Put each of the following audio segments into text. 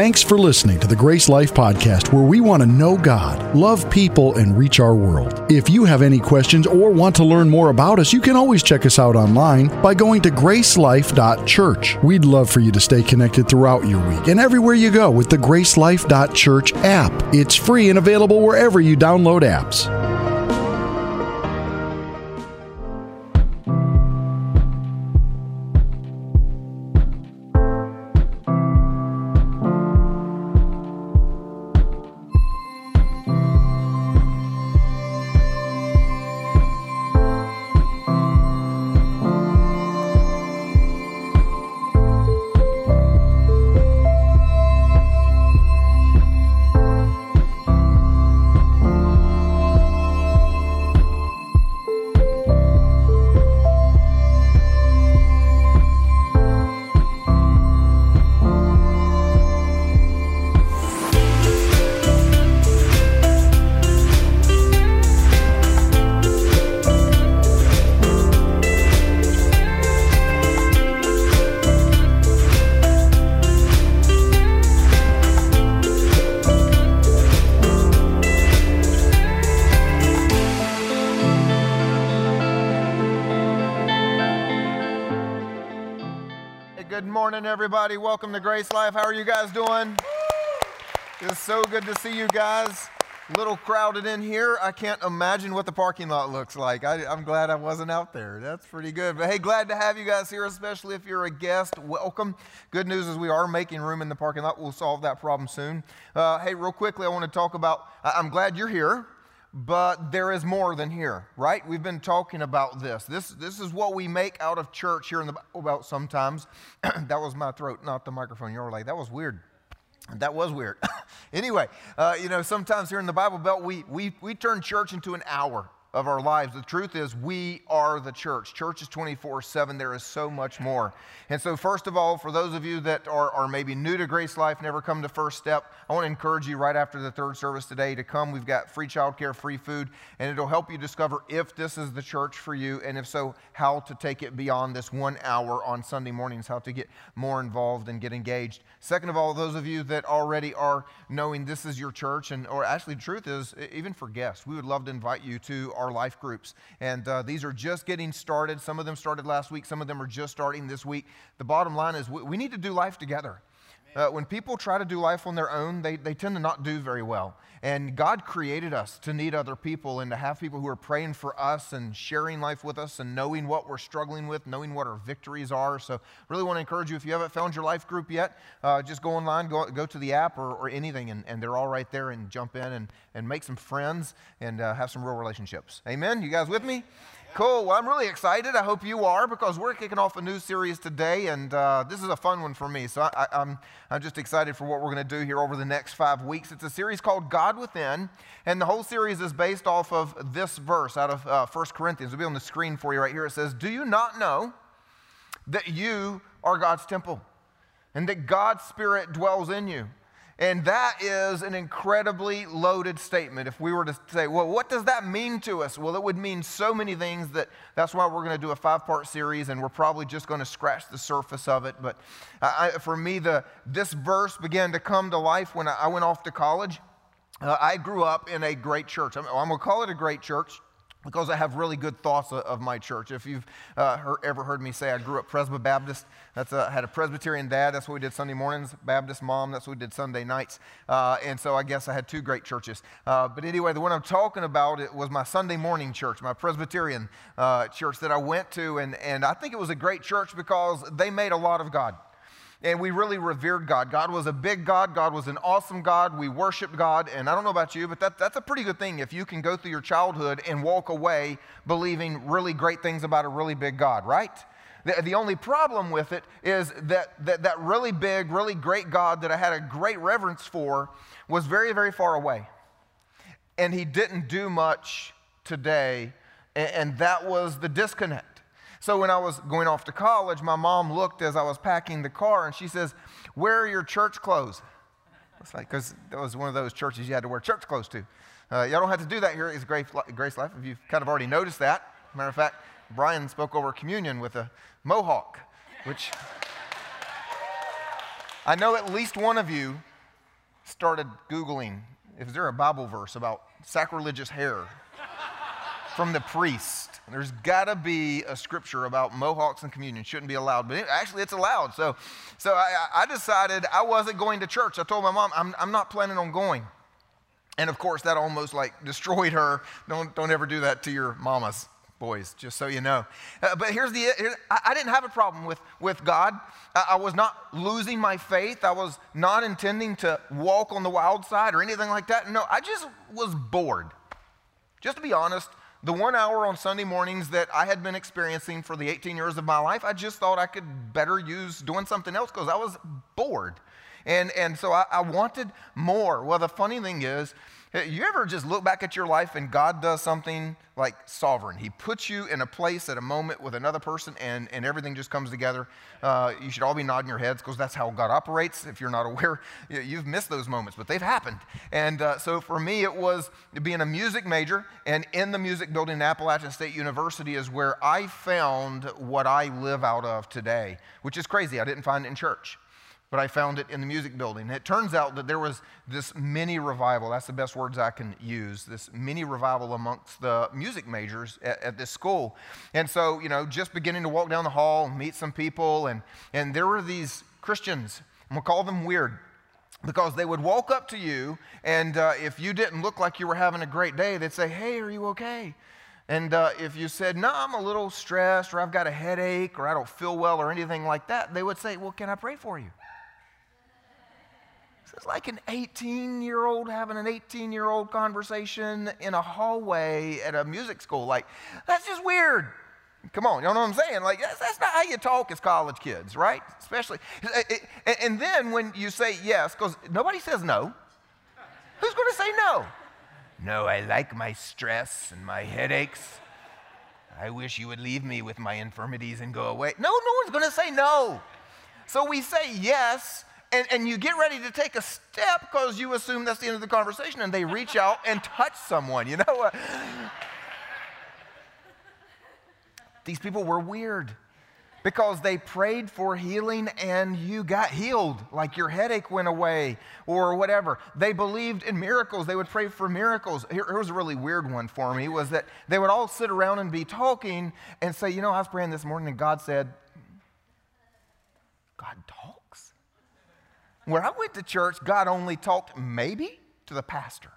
Thanks for listening to the Grace Life Podcast, where we want to know God, love people, and reach our world. If you have any questions or want to learn more about us, you can always check us out online by going to gracelife.church. We'd love for you to stay connected throughout your week and everywhere you go with the gracelife.church app. It's free and available wherever you download apps. Morning, everybody. Welcome to Grace Life. How are you guys doing? It's so good to see you guys. Little crowded in here. I can't imagine what the parking lot looks like. I, am glad I wasn't out there. That's pretty good. But hey, glad to have you guys here, especially if you're a guest. Welcome. Good news is we are making room in the parking lot. We'll solve that problem soon. Uh, hey, real quickly, I want to talk about. I'm glad you're here but there is more than here, right? We've been talking about this. This, this is what we make out of church here in the Bible Belt sometimes. that was my throat, not the microphone. You were like, that was weird. That was weird. anyway, uh, you know, sometimes here in the Bible Belt, we, we, we turn church into an hour of our lives. The truth is, we are the church. Church is 24 7. There is so much more. And so, first of all, for those of you that are, are maybe new to Grace Life, never come to First Step, I want to encourage you right after the third service today to come. We've got free childcare, free food, and it'll help you discover if this is the church for you, and if so, how to take it beyond this one hour on Sunday mornings, how to get more involved and get engaged. Second of all, those of you that already are knowing this is your church, and or actually, the truth is, even for guests, we would love to invite you to our life groups. And uh, these are just getting started. Some of them started last week, some of them are just starting this week. The bottom line is we, we need to do life together. Uh, when people try to do life on their own, they, they tend to not do very well. And God created us to need other people and to have people who are praying for us and sharing life with us and knowing what we're struggling with, knowing what our victories are. So, really want to encourage you if you haven't found your life group yet, uh, just go online, go, go to the app or, or anything, and, and they're all right there and jump in and, and make some friends and uh, have some real relationships. Amen? You guys with me? Cool. Well, I'm really excited. I hope you are because we're kicking off a new series today, and uh, this is a fun one for me. So I, am I'm, I'm just excited for what we're going to do here over the next five weeks. It's a series called God Within, and the whole series is based off of this verse out of uh, 1 Corinthians. It'll be on the screen for you right here. It says, Do you not know that you are God's temple and that God's Spirit dwells in you? And that is an incredibly loaded statement. If we were to say, well, what does that mean to us? Well, it would mean so many things that that's why we're going to do a five part series, and we're probably just going to scratch the surface of it. But I, for me, the, this verse began to come to life when I, went off to college. Uh, I grew up in a great church. I'm, I'm going to call it a great church because I have really good thoughts of my church. If you've uh, heard, ever heard me say I grew up Presbyterian Baptist, that's I had a Presbyterian dad, that's what we did Sunday mornings, Baptist mom, that's what we did Sunday nights. Uh, and so I guess I had two great churches. Uh, but anyway, the one I'm talking about it was my Sunday morning church, my Presbyterian uh, church that I went to. And, and I think it was a great church because they made a lot of God and we really revered God. God was a big God. God was an awesome God. We worshiped God. And I don't know about you, but that, that's a pretty good thing if you can go through your childhood and walk away believing really great things about a really big God, right? The, the only problem with it is that, that that really big, really great God that I had a great reverence for was very, very far away. And he didn't do much today. and, and that was the disconnect. So when I was going off to college, my mom looked as I was packing the car and she says, Where are your church clothes? It's like, because that was one of those churches you had to wear church clothes to. Uh, y'all don't have to do that here Grace, Grace Life if you've kind of already noticed that. Matter of fact, Brian spoke over communion with a mohawk, which I know at least one of you started Googling, is there a Bible verse about sacrilegious hair from the priest? There's got to be a scripture about mohawks and communion. Shouldn't be allowed, but it, actually it's allowed. So, so I, I, decided I wasn't going to church. I told my mom, I'm, I'm not planning on going. And of course, that almost like destroyed her. Don't, don't ever do that to your mamas boys, just so you know. Uh, but here's the here, I, I, didn't have a problem with, with God. I, I, was not losing my faith. I was not intending to walk on the wild side or anything like that. No, I just was bored. Just to be honest, the one hour on Sunday mornings that I had been experiencing for the 18 years of my life, I just thought I could better use doing something else because I was bored. And, and so I, I wanted more. Well, the funny thing is, you ever just look back at your life and God does something like sovereign? He puts you in a place at a moment with another person and, and everything just comes together. Uh, you should all be nodding your heads because that's how God operates. If you're not aware, you've missed those moments, but they've happened. And uh, so for me, it was being a music major, and in the music building at Appalachian State University is where I found what I live out of today, which is crazy. I didn't find it in church but I found it in the music building. it turns out that there was this mini revival. That's the best words I can use. This mini revival amongst the music majors at, at, this school. And so, you know, just beginning to walk down the hall meet some people, and, and there were these Christians, I'm gonna call them weird. Because they would walk up to you, and uh, if you didn't look like you were having a great day, they'd say, Hey, are you okay? And uh, if you said, No, I'm a little stressed, or I've got a headache, or I don't feel well, or anything like that, they would say, Well, can I pray for you? It's like an 18 year old having an 18 year old conversation in a hallway at a music school. Like, that's just weird. Come on, you know what I'm saying? Like, that's, that's not how you talk as college kids, right? Especially. And then when you say yes, because nobody says no, who's going to say no? No, I like my stress and my headaches. I wish you would leave me with my infirmities and go away. No, no one's going to say no. So we say yes and, and you get ready to take a step because you assume that's the end of the conversation, and they reach out and touch someone, you know? What? These people were weird because they prayed for healing and you got healed, like your headache went away or whatever. They believed in miracles. They would pray for miracles. Here, here, was a really weird one for me was that they would all sit around and be talking and say, you know, I was praying this morning and God said, God talked. Where I went to church, God only talked maybe to the pastor.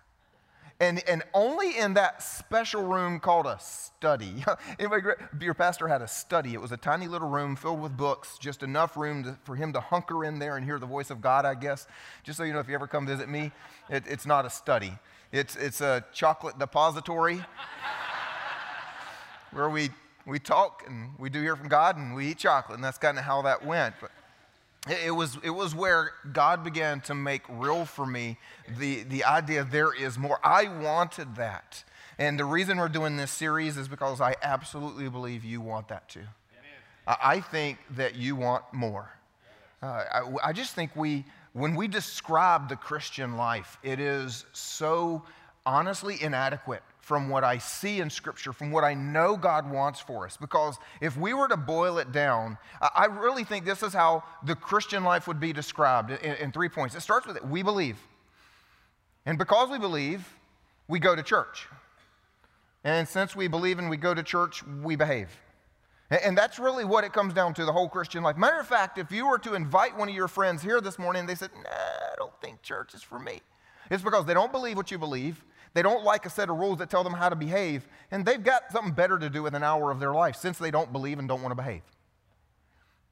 And, and only in that special room called a study. Your pastor had a study. It was a tiny little room filled with books, just enough room to, for him to hunker in there and hear the voice of God, I guess. Just so you know, if you ever come visit me, it, it's not a study, it's, it's a chocolate depository where we, we talk and we do hear from God and we eat chocolate. And that's kind of how that went. But it was, it was where God began to make real for me the, the idea there is more. I wanted that. And the reason we're doing this series is because I absolutely believe you want that too. I, I think that you want more. Uh, I, I just think we, when we describe the Christian life, it is so honestly inadequate from what I see in Scripture, from what I know God wants for us. Because if we were to boil it down, I really think this is how the Christian life would be described in, in three points. It starts with it we believe. And because we believe, we go to church. And since we believe and we go to church, we behave. And that's really what it comes down to the whole Christian life. Matter of fact, if you were to invite one of your friends here this morning and they said, nah, I don't think church is for me, it's because they don't believe what you believe they don't like a set of rules that tell them how to behave, and they've got something better to do with an hour of their life since they don't believe and don't want to behave.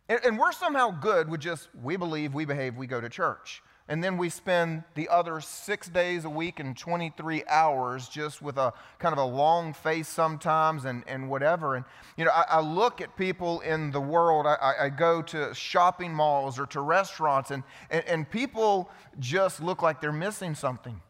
And, and we're somehow good with just, we believe, we behave, we go to church. And then we spend the other six days a week and 23 hours just with a kind of a long face sometimes and, and whatever. And, you know, I, I look at people in the world, I, I, go to shopping malls or to restaurants, and, and, and people just look like they're missing something.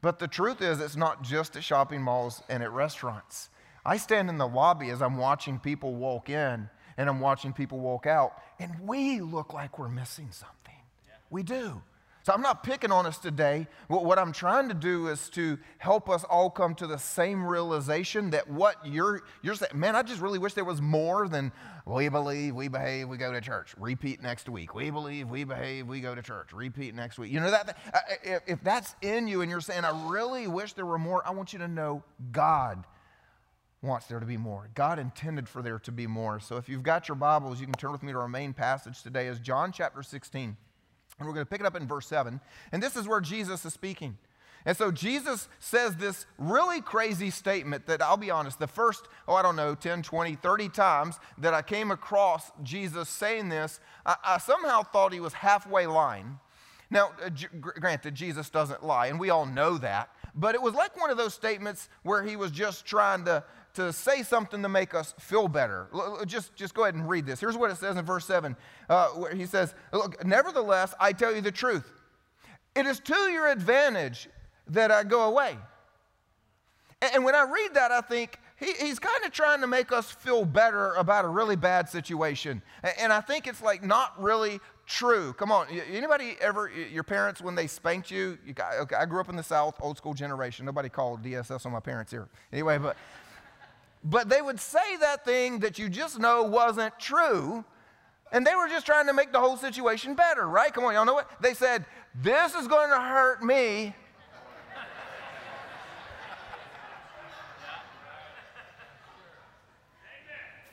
But the truth is, it's not just at shopping malls and at restaurants. I stand in the lobby as I'm watching people walk in and I'm watching people walk out, and we look like we're missing something. Yeah. We do. So I'm not picking on us today. What I'm trying to do is to help us all come to the same realization that what you're, you're saying, man, I just really wish there was more than we believe, we behave, we go to church. Repeat next week. We believe, we behave, we go to church. Repeat next week. You know that uh, uh, if, if that's in you and you're saying, I really wish there were more, I want you to know God wants there to be more. God intended for there to be more. So if you've got your Bibles, you can turn with me to our main passage today is John chapter 16. And we're going to pick it up in verse 7. And this is where Jesus is speaking. And so Jesus says this really crazy statement that I'll be honest, the first, oh, I don't know, 10, 20, 30 times that I came across Jesus saying this, I, I somehow thought he was halfway lying. Now, uh, granted, Jesus doesn't lie, and we all know that, but it was like one of those statements where he was just trying to, to say something to make us feel better. Just, just go ahead and read this. Here's what it says in verse 7 uh, where he says, Look, nevertheless, I tell you the truth. It is to your advantage that I go away. And when I read that, I think he, he's kind of trying to make us feel better about a really bad situation. And I think it's like not really true. Come on, anybody ever, your parents, when they spanked you, you got, okay, I grew up in the South, old school generation. Nobody called DSS on my parents here. Anyway, but, but they would say that thing that you just know wasn't true. And they were just trying to make the whole situation better, right? Come on, y'all know what? They said, This is going to hurt me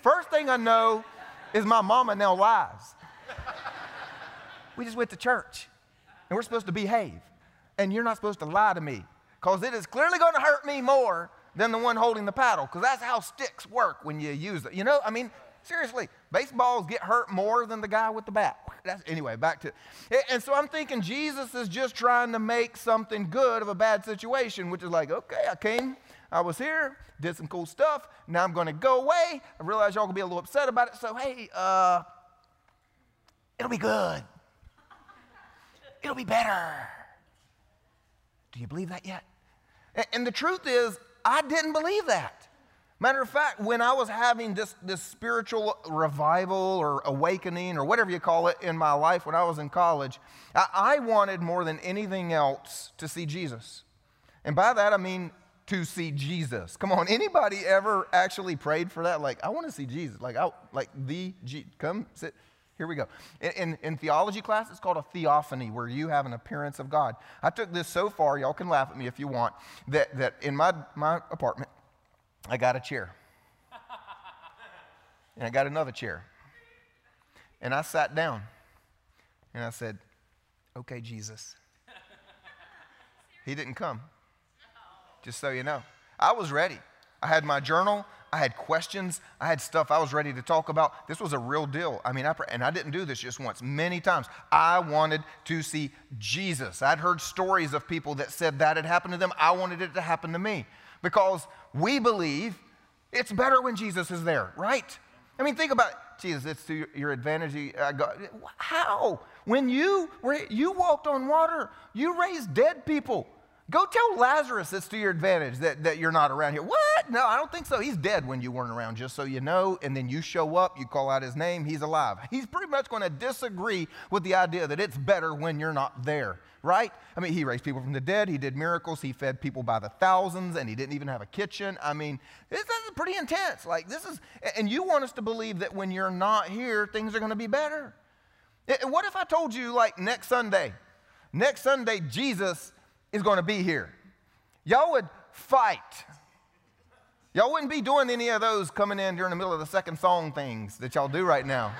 First thing I know is my mama now lies. We just went to church and we're supposed to behave. And you're not supposed to lie to me because it is clearly going to hurt me more than the one holding the paddle because that's how sticks work when you use it. You know, I mean, seriously, baseballs get hurt more than the guy with the bat. That's, anyway, back to And so I'm thinking Jesus is just trying to make something good of a bad situation, which is like, okay, I came I was here, did some cool stuff. Now I'm going to go away. I realize y'all going to be a little upset about it. So, hey, uh, it'll be good. It'll be better. Do you believe that yet? And the truth is, I didn't believe that. Matter of fact, when I was having this, this spiritual revival or awakening or whatever you call it in my life when I was in college, I, I wanted more than anything else to see Jesus. And by that I mean to see Jesus. Come on, anybody ever actually prayed for that? Like, I want to see Jesus. Like, I, like the G, come sit. Here we go. In, in, in, theology class, it's called a theophany, where you have an appearance of God. I took this so far, y'all can laugh at me if you want, that, that in my, my apartment, I got a chair. and I got another chair. And I sat down and I said, Okay, Jesus. He didn't come just so you know. I was ready. I had my journal. I had questions. I had stuff I was ready to talk about. This was a real deal. I mean, I, and I didn't do this just once, many times. I wanted to see Jesus. I'd heard stories of people that said that had happened to them. I wanted it to happen to me because we believe it's better when Jesus is there, right? I mean, think about it. Jesus, it's to your advantage. Uh, How? When you, you walked on water, you raised dead people. Go tell Lazarus it's to your advantage that, that you're not around here. What? No, I don't think so. He's dead when you weren't around, just so you know. And then you show up, you call out his name, he's alive. He's pretty much going to disagree with the idea that it's better when you're not there, right? I mean, he raised people from the dead, he did miracles, he fed people by the thousands, and he didn't even have a kitchen. I mean, this, is pretty intense. Like, this is, and you want us to believe that when you're not here, things are going to be better. What if I told you, like, next Sunday, next Sunday, Jesus is going to be here. Y'all would fight. Y'all wouldn't be doing any of those coming in during the middle of the second song things that y'all do right now.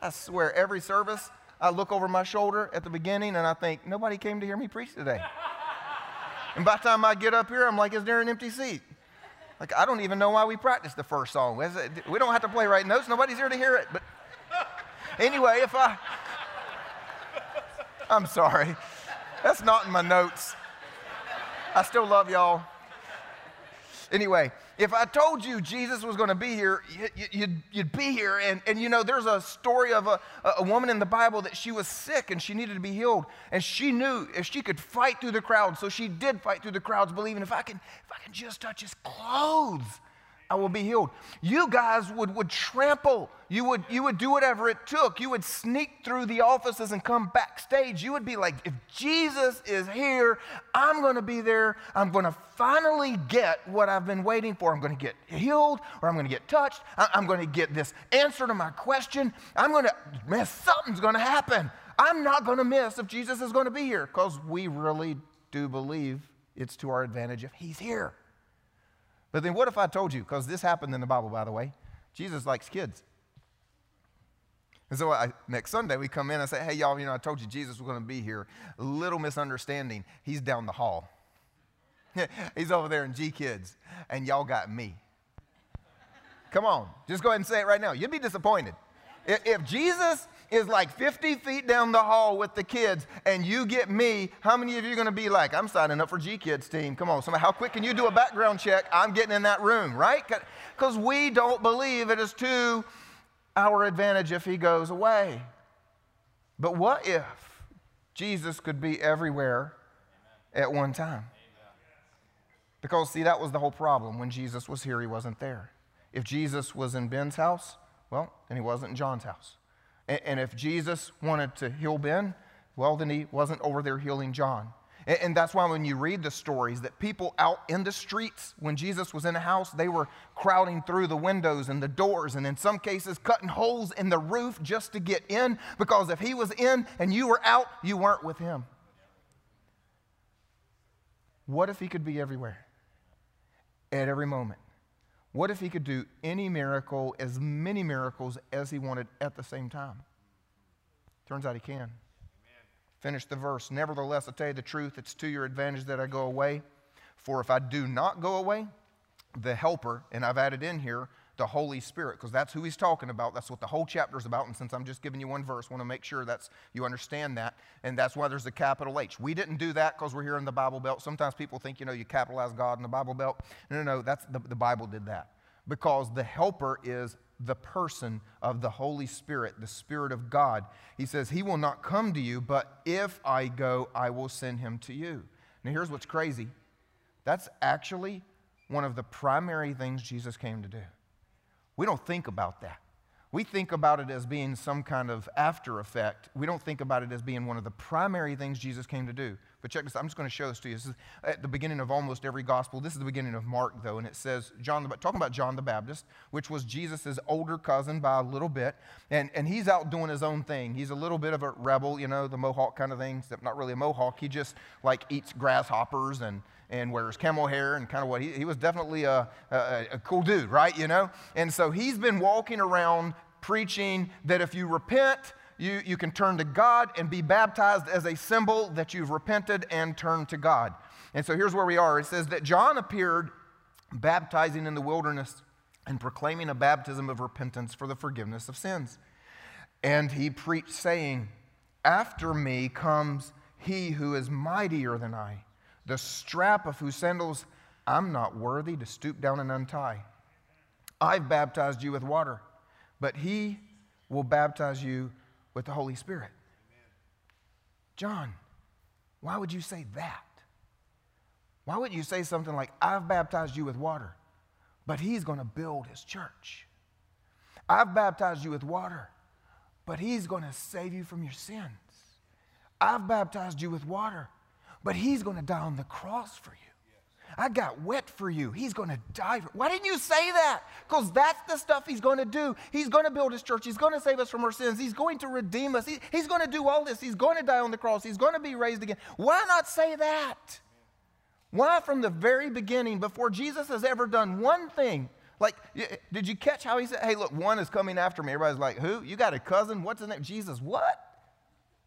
I swear, every service, I look over my shoulder at the beginning and I think, nobody came to hear me preach today. and by the time I get up here, I'm like, is there an empty seat? Like, I don't even know why we practiced the first song. We don't have to play right notes, nobody's here to hear it. But anyway, if I, I'm sorry. That's not in my notes. I still love y'all. Anyway, if I told you Jesus was going to be here, you'd, you'd be here. And, and you know, there's a story of a, a woman in the Bible that she was sick and she needed to be healed. And she knew if she could fight through the crowd, so she did fight through the crowds, believing if I can, if I can just touch his clothes, I will be healed. You guys would, would trample. You would, you would do whatever it took. You would sneak through the offices and come backstage. You would be like, if Jesus is here, I'm going to be there. I'm going to finally get what I've been waiting for. I'm going to get healed or I'm going to get touched. I'm going to get this answer to my question. I'm going to, man, something's going to happen. I'm not going to miss if Jesus is going to be here because we really do believe it's to our advantage if he's here. But then what if I told you, because this happened in the Bible, by the way, Jesus likes kids. And so I, next Sunday we come in and say, hey, y'all, you know, I told you Jesus was going to be here. Little misunderstanding. He's down the hall. He's over there in G Kids, and y'all got me. Come on, just go ahead and say it right now. You'd be disappointed. If, Jesus is like 50 feet down the hall with the kids and you get me, how many of you are going to be like, I'm signing up for G Kids team? Come on, somebody, how quick can you do a background check? I'm getting in that room, right? Because we don't believe it is to our advantage if he goes away. But what if Jesus could be everywhere at one time? Because, see, that was the whole problem. When Jesus was here, he wasn't there. If Jesus was in Ben's house, well, then he wasn't in John's house. And if Jesus wanted to heal Ben, well, then he wasn't over there healing John. And that's why when you read the stories that people out in the streets, when Jesus was in a house, they were crowding through the windows and the doors, and in some cases cutting holes in the roof just to get in, because if he was in and you were out, you weren't with him. What if he could be everywhere at every moment? What if he could do any miracle, as many miracles as he wanted at the same time? Turns out he can. Finish the verse. Nevertheless, I tell you the truth, it's to your advantage that I go away. For if I do not go away, the helper, and I've added in here the Holy Spirit, because that's who he's talking about. That's what the whole chapter is about. And since I'm just giving you one verse, I want to make sure that's you understand that. And that's why there's a capital H. We didn't do that because we're here in the Bible Belt. Sometimes people think, you know, you capitalize God in the Bible Belt. No, no, no. That's the, the Bible did that. Because the helper is the person of the Holy Spirit, the Spirit of God. He says, He will not come to you, but if I go, I will send him to you. Now, here's what's crazy that's actually one of the primary things Jesus came to do. We don't think about that. We think about it as being some kind of after effect. We don't think about it as being one of the primary things Jesus came to do. But check this, I'm just going to show this to you. This is at the beginning of almost every gospel. This is the beginning of Mark, though, and it says, John the, talking about John the Baptist, which was Jesus' older cousin by a little bit, and, and he's out doing his own thing. He's a little bit of a rebel, you know, the Mohawk kind of thing, except not really a Mohawk. He just like eats grasshoppers and and wears camel hair and kind of what he, he was definitely a, a, a cool dude, right? You know? And so he's been walking around preaching that if you repent, you, you can turn to God and be baptized as a symbol that you've repented and turned to God. And so here's where we are. It says that John appeared baptizing in the wilderness and proclaiming a baptism of repentance for the forgiveness of sins. And he preached, saying, After me comes he who is mightier than I the strap of whose sandals I'm not worthy to stoop down and untie. I've baptized you with water, but he will baptize you with the Holy Spirit. John, why would you say that? Why wouldn't you say something like, I've baptized you with water, but he's going to build his church? I've baptized you with water, but he's going to save you from your sins. I've baptized you with water, but he's going to die on the cross for you. I got wet for you. He's going to die. For, why didn't you say that? Because that's the stuff he's going to do. He's going to build his church. He's going to save us from our sins. He's going to redeem us. He, he's going to do all this. He's going to die on the cross. He's going to be raised again. Why not say that? Why, from the very beginning, before Jesus has ever done one thing, like, did you catch how he said, hey, look, one is coming after me? Everybody's like, who? You got a cousin? What's his name? Jesus, what?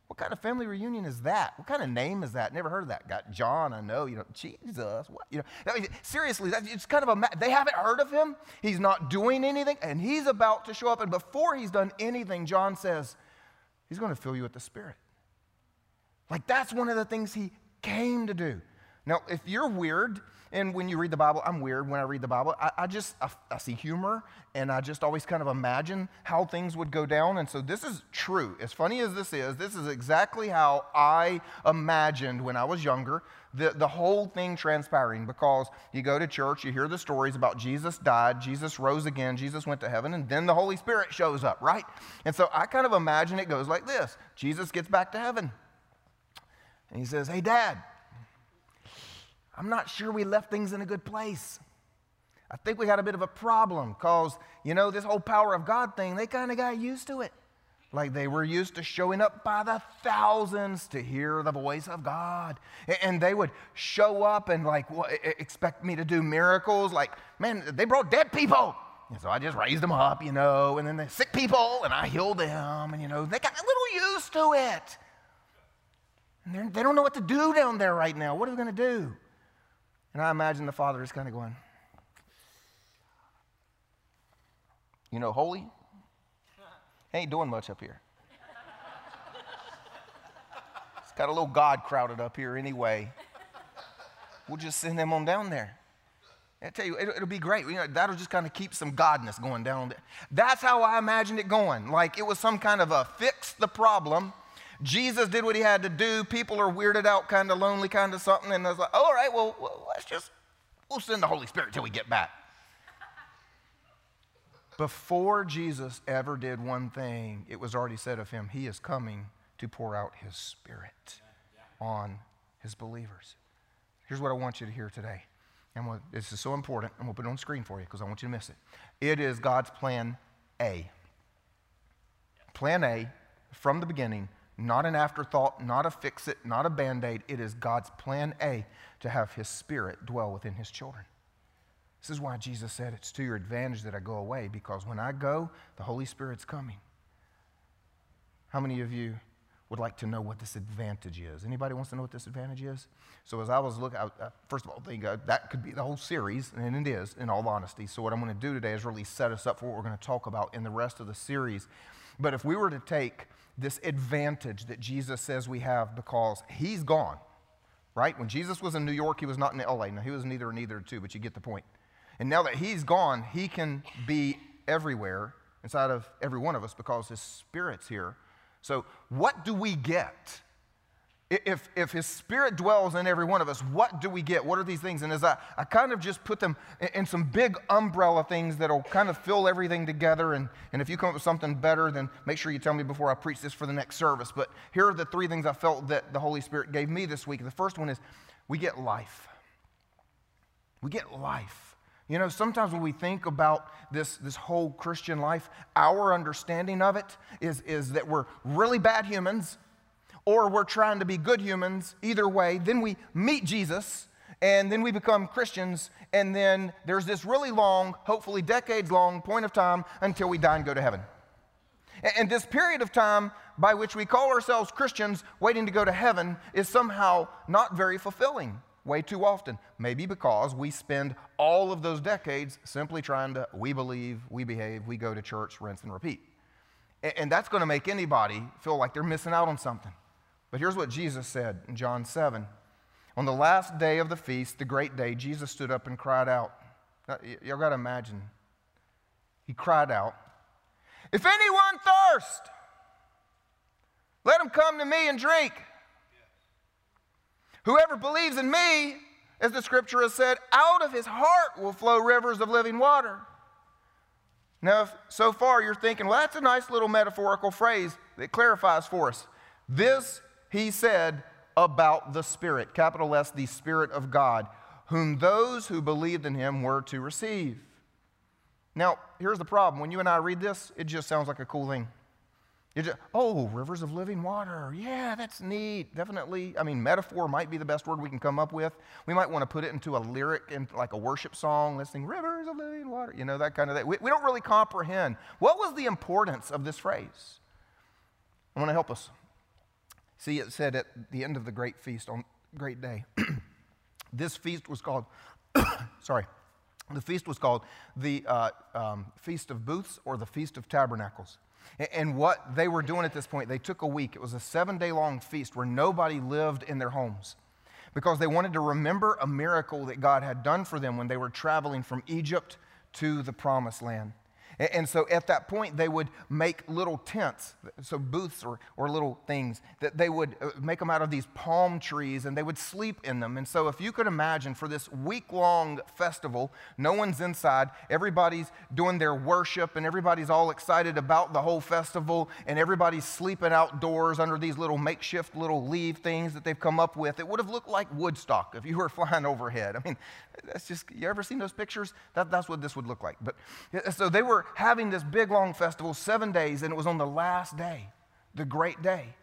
What kind of family reunion is that? What kind of name is that? Never heard of that. Got John, I know. You know, Jesus. What? You know, I mean, seriously, that, it's kind of a. They haven't heard of him. He's not doing anything, and he's about to show up. And before he's done anything, John says, he's going to fill you with the Spirit. Like that's one of the things he came to do. Now, if you're weird, and when you read the Bible, I'm weird when I read the Bible. I, I just, I, I, see humor, and I just always kind of imagine how things would go down. And so this is true. As funny as this is, this is exactly how I imagined when I was younger the, the whole thing transpiring because you go to church, you hear the stories about Jesus died, Jesus rose again, Jesus went to heaven, and then the Holy Spirit shows up, right? And so I kind of imagine it goes like this Jesus gets back to heaven, and he says, Hey, Dad, I'm not sure we left things in a good place. I think we had a bit of a problem because, you know, this whole power of God thing, they kind of got used to it. Like they were used to showing up by the thousands to hear the voice of God. And they would show up and like expect me to do miracles. Like, man, they brought dead people. And so I just raised them up, you know, and then the sick people, and I healed them, and you know, they got a little used to it. And they don't know what to do down there right now. What are we going to do? And I imagine the father is kind of going, you know, holy, ain't doing much up here. it's got a little God crowded up here anyway. We'll just send them on down there. I tell you, it'll, be great. You know, that'll just kind of keep some godness going down there. That's how I imagined it going. Like it was some kind of a fix the problem. Jesus did what he had to do. People are weirded out, kind of lonely, kind of something. And I was like, all right, well, let's just, we'll send the Holy Spirit till we get back. Before Jesus ever did one thing, it was already said of him, He is coming to pour out His Spirit on His believers. Here's what I want you to hear today. And this is so important. I'm going to put it on screen for you because I want you to miss it. It is God's plan A. Plan A from the beginning, not an afterthought, not a fix it, not a band aid. It is God's plan A to have His Spirit dwell within His children. This is why Jesus said, It's to your advantage that I go away, because when I go, the Holy Spirit's coming. How many of you would like to know what this advantage is? Anybody wants to know what this advantage is? So as I was looking, I, first of all, think uh, that could be the whole series, and it is, in all honesty. So what I'm going to do today is really set us up for what we're going to talk about in the rest of the series. But if we were to take this advantage that Jesus says we have because he's gone, right? When Jesus was in New York, he was not in LA. Now, he was neither neither two, but you get the point. And now that he's gone, he can be everywhere inside of every one of us because his spirit's here. So, what do we get? If, if his spirit dwells in every one of us, what do we get? What are these things? And as I, I kind of just put them in, in some big umbrella things that'll kind of fill everything together. And, and if you come up with something better, then make sure you tell me before I preach this for the next service. But here are the three things I felt that the Holy Spirit gave me this week. The first one is we get life. We get life. You know, sometimes when we think about this, this whole Christian life, our understanding of it is, is that we're really bad humans or we're trying to be good humans. Either way, then we meet Jesus and then we become Christians, and then there's this really long, hopefully decades long point of time until we die and go to heaven. And this period of time by which we call ourselves Christians waiting to go to heaven is somehow not very fulfilling way too often. Maybe because we spend all of those decades simply trying to, we believe, we behave, we go to church, rinse and repeat. And that's going to make anybody feel like they're missing out on something. But here's what Jesus said in John 7. On the last day of the feast, the great day, Jesus stood up and cried out. Y'all got to imagine. He cried out, If anyone thirst, let him come to me and drink. Whoever believes in me, as the scripture has said, out of his heart will flow rivers of living water. Now, if so far you're thinking, well, that's a nice little metaphorical phrase that clarifies for us. This he said about the Spirit, capital S, the Spirit of God, whom those who believed in him were to receive. Now, here's the problem. When you and I read this, it just sounds like a cool thing. Just, oh, rivers of living water. Yeah, that's neat. Definitely. I mean, metaphor might be the best word we can come up with. We might want to put it into a lyric in like a worship song. Let's rivers of living water. You know, that kind of thing. We, we don't really comprehend. What was the importance of this phrase? I want to help us. See, it said at the end of the great feast on great day. this feast was called, sorry, the feast was called the uh, um, Feast of Booths or the Feast of Tabernacles. And what they were doing at this point, they took a week. It was a seven day long feast where nobody lived in their homes. because they wanted to remember a miracle that God had done for them when they were traveling from Egypt to the promised land. And so at that point, they would make little tents, so booths or, or little things, that they would uh, make them out of these palm trees and they would sleep in them. And so, if you could imagine for this week long festival, no one's inside, everybody's doing their worship and everybody's all excited about the whole festival and everybody's sleeping outdoors under these little makeshift little leave things that they've come up with, it would have looked like Woodstock if you were flying overhead. I mean, that's just, you ever seen those pictures? That, that's what this would look like. But so they were having this big long festival, seven days, and it was on the last day, the great day.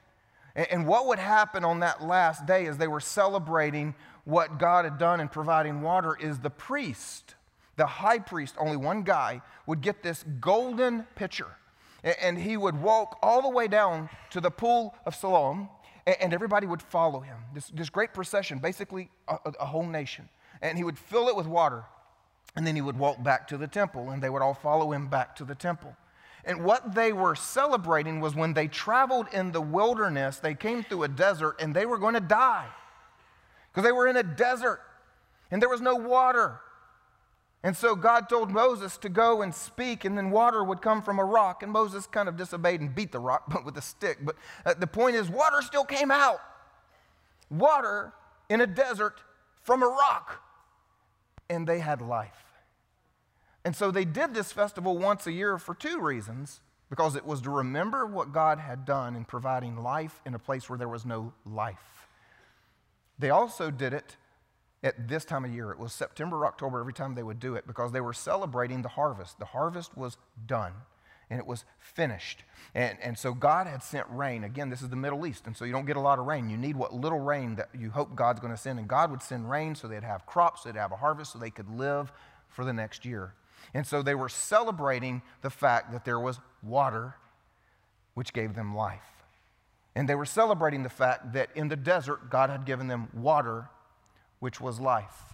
And, and what would happen on that last day as they were celebrating what God had done in providing water is the priest, the high priest, only one guy, would get this golden pitcher. And, and he would walk all the way down to the pool of Siloam, and, and everybody would follow him. This, this great procession, basically a, a whole nation and he would fill it with water. And then he would walk back to the temple, and they would all follow him back to the temple. And what they were celebrating was when they traveled in the wilderness, they came through a desert and they were going to die because they were in a desert and there was no water. And so God told Moses to go and speak, and then water would come from a rock. And Moses kind of disobeyed and beat the rock, but with a stick. But uh, the point is, water still came out. Water in a desert from a rock and they had life. And so they did this festival once a year for two reasons because it was to remember what God had done in providing life in a place where there was no life. They also did it at this time of year. It was September, October, every time they would do it because they were celebrating the harvest. The harvest was done and it was finished. And, and so God had sent rain. Again, this is the Middle East, and so you don't get a lot of rain. You need what little rain that you hope God's going to send. And God would send rain so they'd have crops, they'd have a harvest, so they could live for the next year. And so they were celebrating the fact that there was water, which gave them life. And they were celebrating the fact that in the desert, God had given them water, which was life.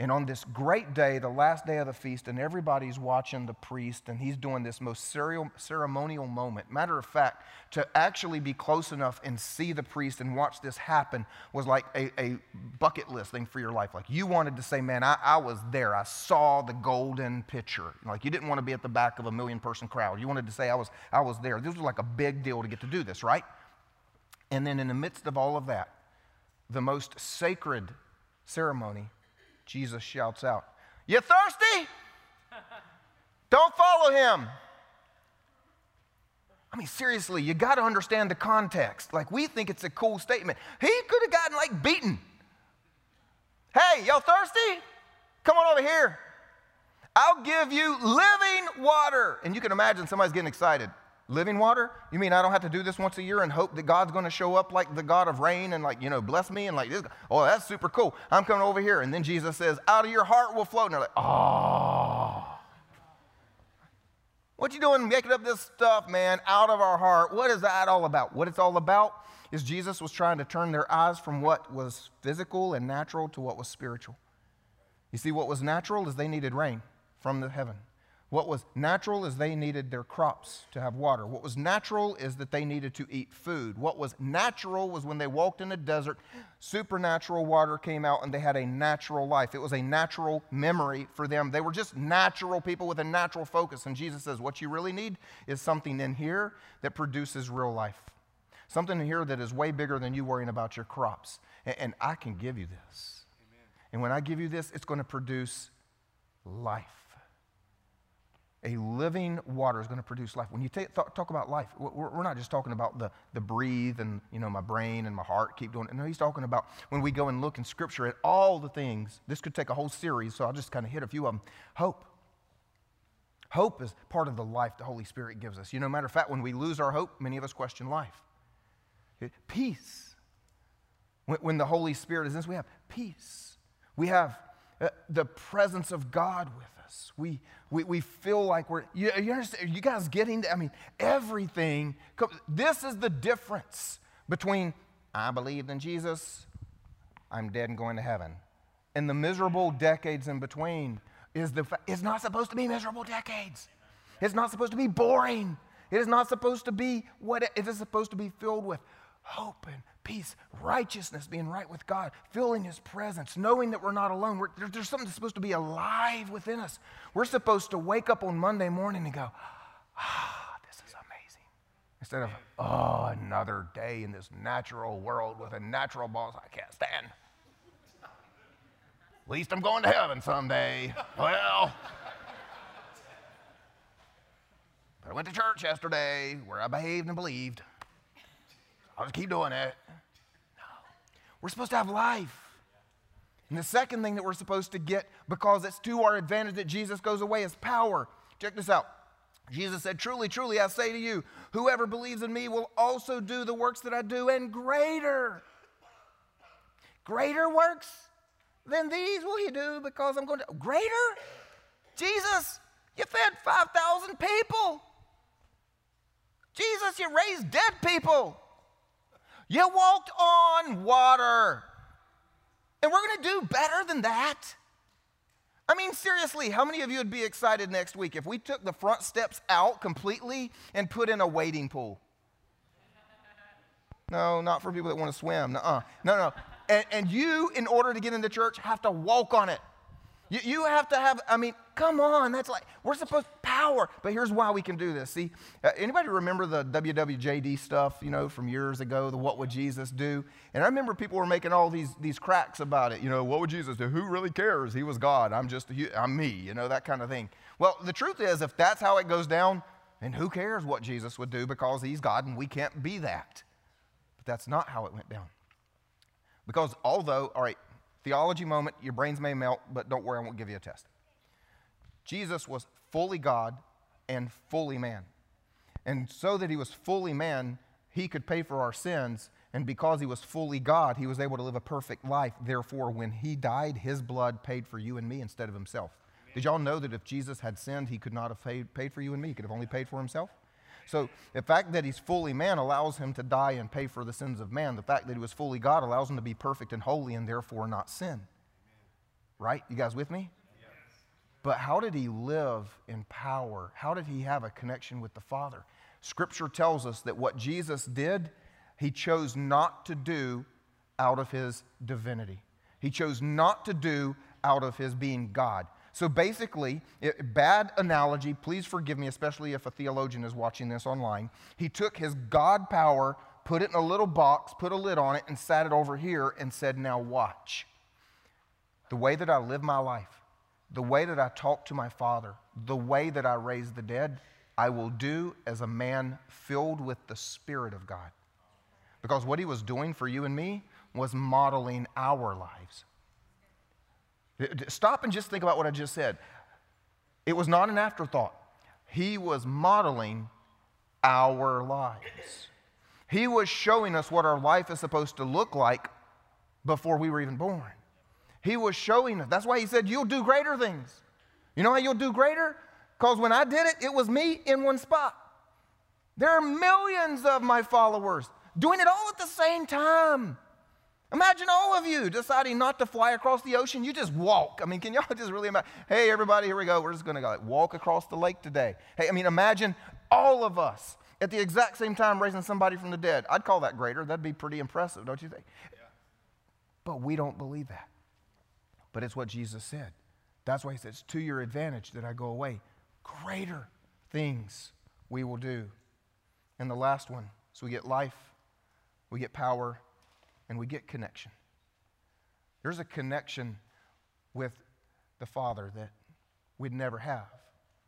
And on this great day, the last day of the feast, and everybody's watching the priest, and he's doing this most ceremonial moment. Matter of fact, to actually be close enough and see the priest and watch this happen was like a, a bucket list thing for your life. Like you wanted to say, Man, I, I was there. I saw the golden pitcher. Like you didn't want to be at the back of a million person crowd. You wanted to say, I was, I was there. This was like a big deal to get to do this, right? And then in the midst of all of that, the most sacred ceremony Jesus shouts out, You thirsty? Don't follow him. I mean, seriously, you got to understand the context. Like, we think it's a cool statement. He could have gotten, like, beaten. Hey, y'all thirsty? Come on over here. I'll give you living water. And you can imagine somebody's getting excited. Living water? You mean I don't have to do this once a year and hope that God's going to show up like the God of rain and like, you know, bless me and like this? Oh, that's super cool. I'm coming over here. And then Jesus says, out of your heart will flow. And they're like, oh. What you doing making up this stuff, man, out of our heart? What is that all about? What it's all about is Jesus was trying to turn their eyes from what was physical and natural to what was spiritual. You see, what was natural is they needed rain from the heaven. What was natural is they needed their crops to have water. What was natural is that they needed to eat food. What was natural was when they walked in a desert, supernatural water came out and they had a natural life. It was a natural memory for them. They were just natural people with a natural focus. And Jesus says, What you really need is something in here that produces real life. Something in here that is way bigger than you worrying about your crops. And, and I can give you this. Amen. And when I give you this, it's going to produce life. A living water is going to produce life. When you th- talk about life, we're, we're, not just talking about the, the breathe and you know my brain and my heart keep doing it. No, he's talking about when we go and look in Scripture at all the things. This could take a whole series, so I'll just kind of hit a few of them. Hope. Hope is part of the life the Holy Spirit gives us. You know, matter of fact, when we lose our hope, many of us question life. Peace. When, when the Holy Spirit is in us, we have peace. We have Uh, the presence of God with us. We, we, we feel like we're, you, you understand, you guys getting, I mean, everything. This is the difference between I believed in Jesus, I'm dead and going to heaven. And the miserable decades in between is the, it's not supposed to be miserable decades. It's not supposed to be boring. It is not supposed to be what it is supposed to be filled with hope and peace, righteousness, being right with God, feeling His presence, knowing that we're not alone. We're, there, there's something that's supposed to be alive within us. We're supposed to wake up on Monday morning and go, ah, this is amazing. Instead of, oh, another day in this natural world with a natural boss I can't stand. At least I'm going to heaven someday. Well, but I went to church yesterday where I behaved and believed. I'll just keep doing it. No. We're supposed to have life. And the second thing that we're supposed to get, because it's to our advantage that Jesus goes away, is power. Check this out. Jesus said, Truly, truly, I say to you, whoever believes in me will also do the works that I do, and greater. Greater works than these will he do because I'm going to. Greater? Jesus, you fed 5,000 people. Jesus, you raised dead people. You walked on water. And we're going to do better than that. I mean, seriously, how many of you would be excited next week if we took the front steps out completely and put in a wading pool? No, not for people that want to swim. Nuh-uh. No, no. And, and you, in order to get into church, have to walk on it. You, you have to have, I mean, come on, that's like, we're supposed power. But here's why we can do this. See, uh, anybody remember the WWJD stuff, you know, from years ago, the What Would Jesus Do? And I remember people were making all these, these cracks about it. You know, what would Jesus do? Who really cares? He was God. I'm just, I'm me, you know, that kind of thing. Well, the truth is, if that's how it goes down, then who cares what Jesus would do because he's God and we can't be that. But that's not how it went down. Because although, all right, Theology moment, your brains may melt, but don't worry, I won't give you a test. Jesus was fully God and fully man. And so that he was fully man, he could pay for our sins. And because he was fully God, he was able to live a perfect life. Therefore, when he died, his blood paid for you and me instead of himself. Did y'all know that if Jesus had sinned, he could not have paid, paid for you and me? He could have only paid for himself? So the fact that he's fully man allows him to die and pay for the sins of man. The fact that he was fully God allows him to be perfect and holy and therefore not sin. Right? You guys with me? But how did he live in power? How did he have a connection with the Father? Scripture tells us that what Jesus did, he chose not to do out of his divinity. He chose not to do out of his being God. So basically, it, bad analogy, please forgive me, especially if a theologian is watching this online. He took his God power, put it in a little box, put a lid on it, and sat it over here and said, Now watch. The way that I live my life, the way that I talk to my Father, the way that I raise the dead, I will do as a man filled with the Spirit of God. Because what he was doing for you and me was modeling our lives. Stop and just think about what I just said. It was not an afterthought. He was modeling our lives. He was showing us what our life is supposed to look like before we were even born. He was showing us. That's why he said, You'll do greater things. You know how you'll do greater? Because when I did it, it was me in one spot. There are millions of my followers doing it all at the same time. Imagine all of you deciding not to fly across the ocean. You just walk. I mean, can y'all just really imagine? Hey, everybody, here we go. We're just going to like, walk across the lake today. Hey, I mean, imagine all of us at the exact same time raising somebody from the dead. I'd call that greater. That'd be pretty impressive, don't you think? Yeah. But we don't believe that. But it's what Jesus said. That's why he says, to your advantage that I go away. Greater things we will do. And the last one, so we get life, we get power, and we get connection. There's a connection with the Father that we'd never have.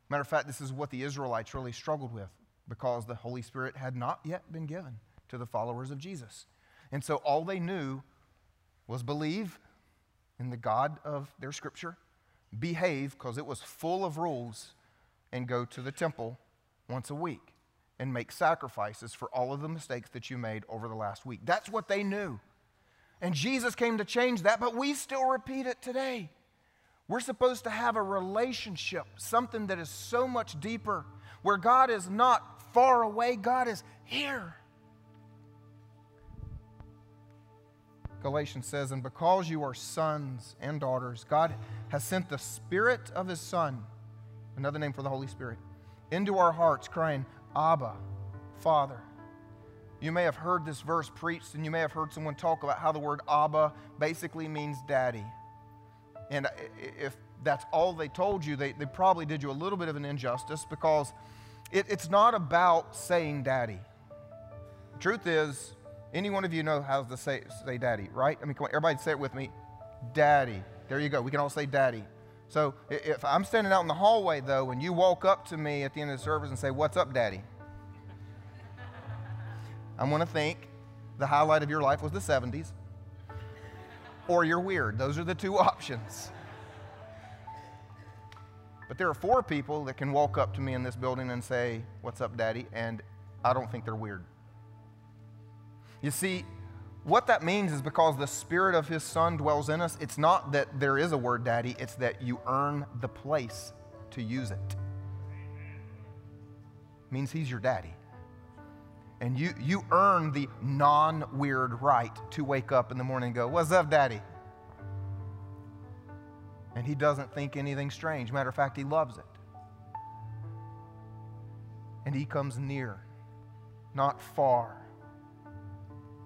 Matter of fact, this is what the Israelites really struggled with because the Holy Spirit had not yet been given to the followers of Jesus. And so all they knew was believe in the God of their scripture, behave because it was full of rules, and go to the temple once a week and make sacrifices for all of the mistakes that you made over the last week. That's what they knew. And Jesus came to change that, but we still repeat it today. We're supposed to have a relationship, something that is so much deeper, where God is not far away, God is here. Galatians says, And because you are sons and daughters, God has sent the Spirit of His Son, another name for the Holy Spirit, into our hearts, crying, Abba, Father. You may have heard this verse preached and you may have heard someone talk about how the word Abba basically means daddy. And if that's all they told you, they, they probably did you a little bit of an injustice because it, it's not about saying daddy. The truth is, any one of you know how to say, say daddy, right? I mean, come on, everybody say it with me. Daddy. There you go. We can all say daddy. So if I'm standing out in the hallway, though, and you walk up to me at the end of the service and say, What's up, daddy? I'm going to think the highlight of your life was the 70s, or you're weird. Those are the two options. But there are four people that can walk up to me in this building and say, What's up, daddy? And I don't think they're weird. You see, what that means is because the Spirit of His Son dwells in us, it's not that there is a word daddy, it's that you earn the place to use it. it means He's your daddy. And you, you earn the non weird right to wake up in the morning and go, What's up, daddy? And He doesn't think anything strange. Matter of fact, He loves it. And He comes near, not far.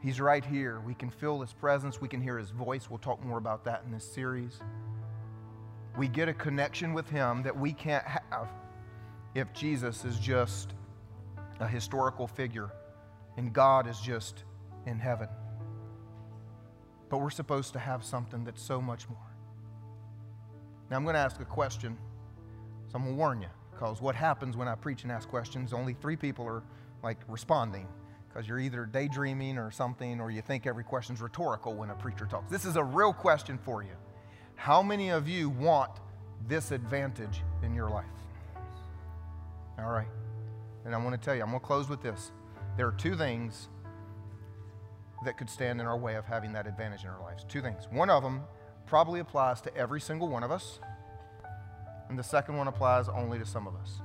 He's right here. We can feel His presence. We can hear His voice. We'll talk more about that in this series. We get a connection with Him that we can't have if Jesus is just a historical figure and God is just in heaven. But we're supposed to have something that's so much more. Now, I'm going to ask a question, so I'm going to warn you, because what happens when I preach and ask questions, only three people are like responding because you're either daydreaming or something, or you think every question's rhetorical when a preacher talks. This is a real question for you. How many of you want this advantage in your life? All right. And I want to tell you, I'm going to close with this. There are two things that could stand in our way of having that advantage in our lives. Two things. One of them probably applies to every single one of us, and the second one applies only to some of us.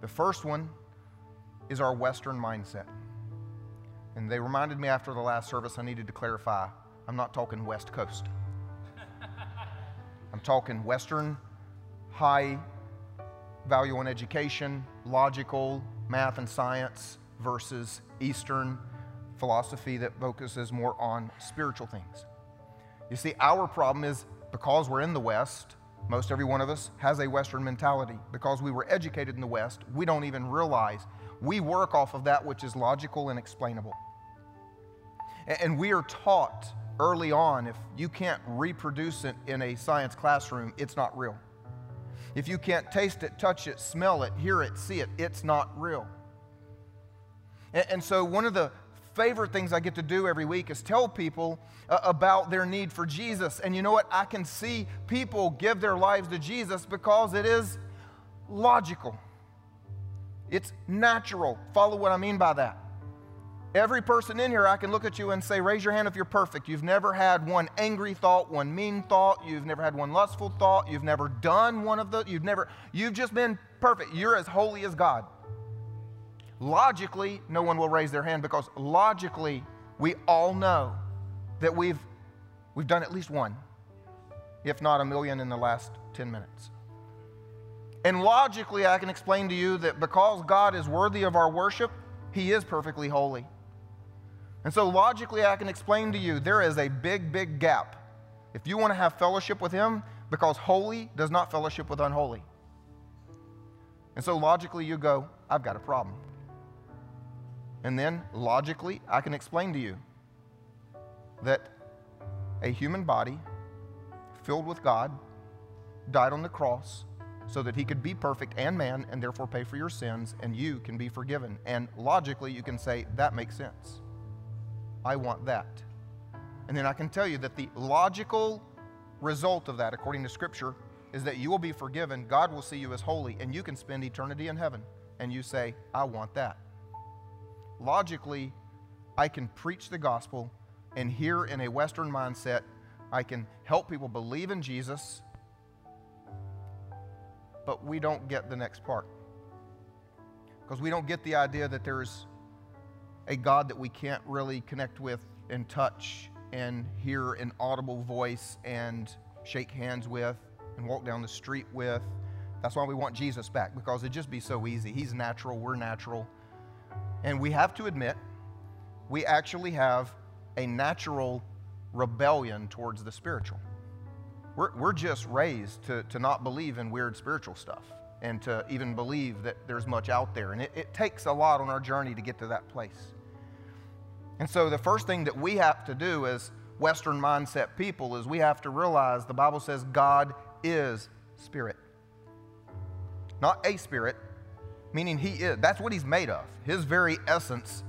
The first one is our Western mindset. And they reminded me after the last service I needed to clarify I'm not talking West Coast. I'm talking Western, high value on education, logical, math and science versus Eastern philosophy that focuses more on spiritual things. You see, our problem is because we're in the West, most every one of us has a Western mentality. Because we were educated in the West, we don't even realize we work off of that which is logical and explainable. And we are taught early on if you can't reproduce it in a science classroom, it's not real. If you can't taste it, touch it, smell it, hear it, see it, it's not real. And so, one of the favorite things I get to do every week is tell people uh, about their need for Jesus. And you know what? I can see people give their lives to Jesus because it is logical, it's natural. Follow what I mean by that. Every person in here, I can look at you and say, Raise your hand if you're perfect. You've never had one angry thought, one mean thought. You've never had one lustful thought. You've never done one of the, you've never, you've just been perfect. You're as holy as God. Logically, no one will raise their hand because logically, we all know that we've, we've done at least one, if not a million in the last 10 minutes. And logically, I can explain to you that because God is worthy of our worship, He is perfectly holy. And so logically, I can explain to you there is a big, big gap. If you want to have fellowship with Him, because holy does not fellowship with unholy. And so logically, you go, I've got a problem. And then logically, I can explain to you that a human body filled with God died on the cross so that he could be perfect and man and therefore pay for your sins and you can be forgiven. And logically, you can say, that makes sense. I want that. And then I can tell you that the logical result of that, according to Scripture, is that you will be forgiven, God will see you as holy, and you can spend eternity in heaven. And you say, I want that. Logically, I can preach the gospel, and here in a Western mindset, I can help people believe in Jesus, but we don't get the next part. Because we don't get the idea that there's a God that we can't really connect with and touch and hear an audible voice and shake hands with and walk down the street with. That's why we want Jesus back because it'd just be so easy. He's natural, we're natural. And we have to admit we actually have a natural rebellion towards the spiritual. We're, we're just raised to, to not believe in weird spiritual stuff and to even believe that there's much out there. And it, it takes a lot on our journey to get to that place. And so, the first thing that we have to do as Western mindset people is we have to realize the Bible says God is spirit. Not a spirit, meaning He is. That's what He's made of. His very essence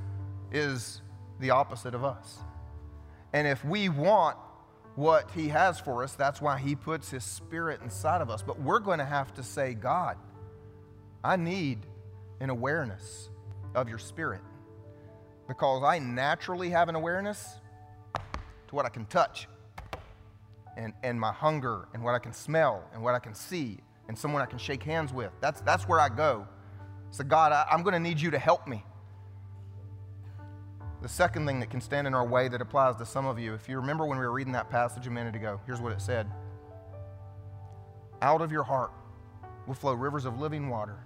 is the opposite of us. And if we want what He has for us, that's why He puts His Spirit inside of us. But we're going to have to say, God, I need an awareness of your Spirit because I naturally have an awareness to what I can touch and, and my hunger and what I can smell and what I can see and someone I can shake hands with. That's, that's where I go. So, God, I, I'm going to need you to help me. The second thing that can stand in our way that applies to some of you, if you remember when we were reading that passage a minute ago, here's what it said Out of your heart will flow rivers of living water.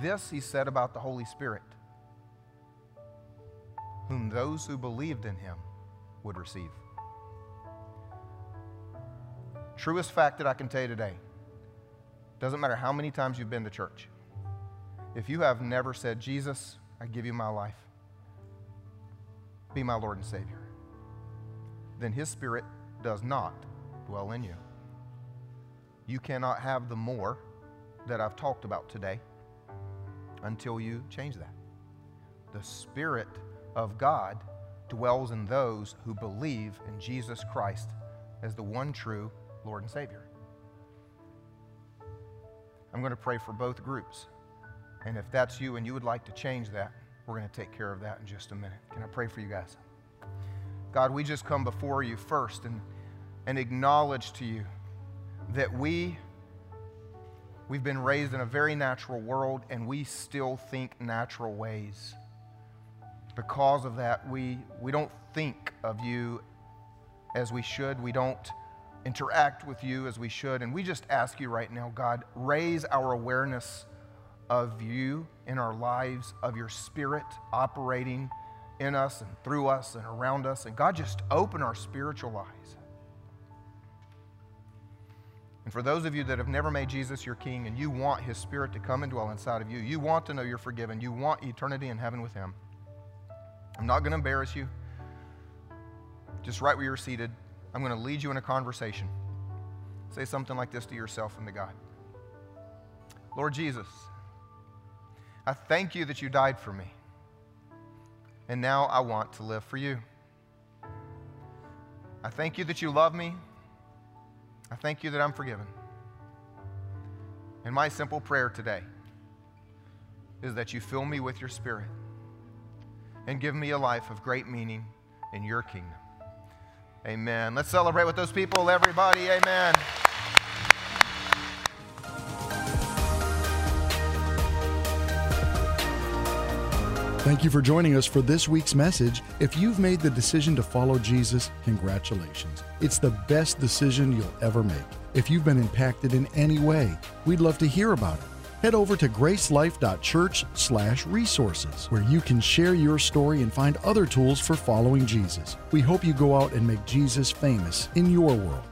This he said about the Holy Spirit, whom those who believed in him would receive. Truest fact that I can tell you today doesn't matter how many times you've been to church. If you have never said, Jesus, I give you my life, be my Lord and Savior, then His Spirit does not dwell in you. You cannot have the more that I've talked about today until you change that. The Spirit of God dwells in those who believe in Jesus Christ as the one true Lord and Savior. I'm going to pray for both groups. And if that's you and you would like to change that, we're going to take care of that in just a minute. Can I pray for you guys? God, we just come before you first and, and acknowledge to you that we we've been raised in a very natural world and we still think natural ways. Because of that, we, we don't think of you as we should. We don't interact with you as we should. And we just ask you right now, God, raise our awareness of you in our lives, of your spirit operating in us and through us and around us. And God, just open our spiritual eyes. And for those of you that have never made Jesus your king and you want his spirit to come and dwell inside of you, you want to know you're forgiven, you want eternity in heaven with him. I'm not going to embarrass you. Just right where you're seated, I'm going to lead you in a conversation. Say something like this to yourself and to God Lord Jesus, I thank you that you died for me. And now I want to live for you. I thank you that you love me. I thank you that I'm forgiven. And my simple prayer today is that you fill me with your spirit and give me a life of great meaning in your kingdom. Amen. Let's celebrate with those people, everybody. Amen. Thank you for joining us for this week's message. If you've made the decision to follow Jesus, congratulations. It's the best decision you'll ever make. If you've been impacted in any way, we'd love to hear about it head over to gracelife.church/resources where you can share your story and find other tools for following Jesus. We hope you go out and make Jesus famous in your world.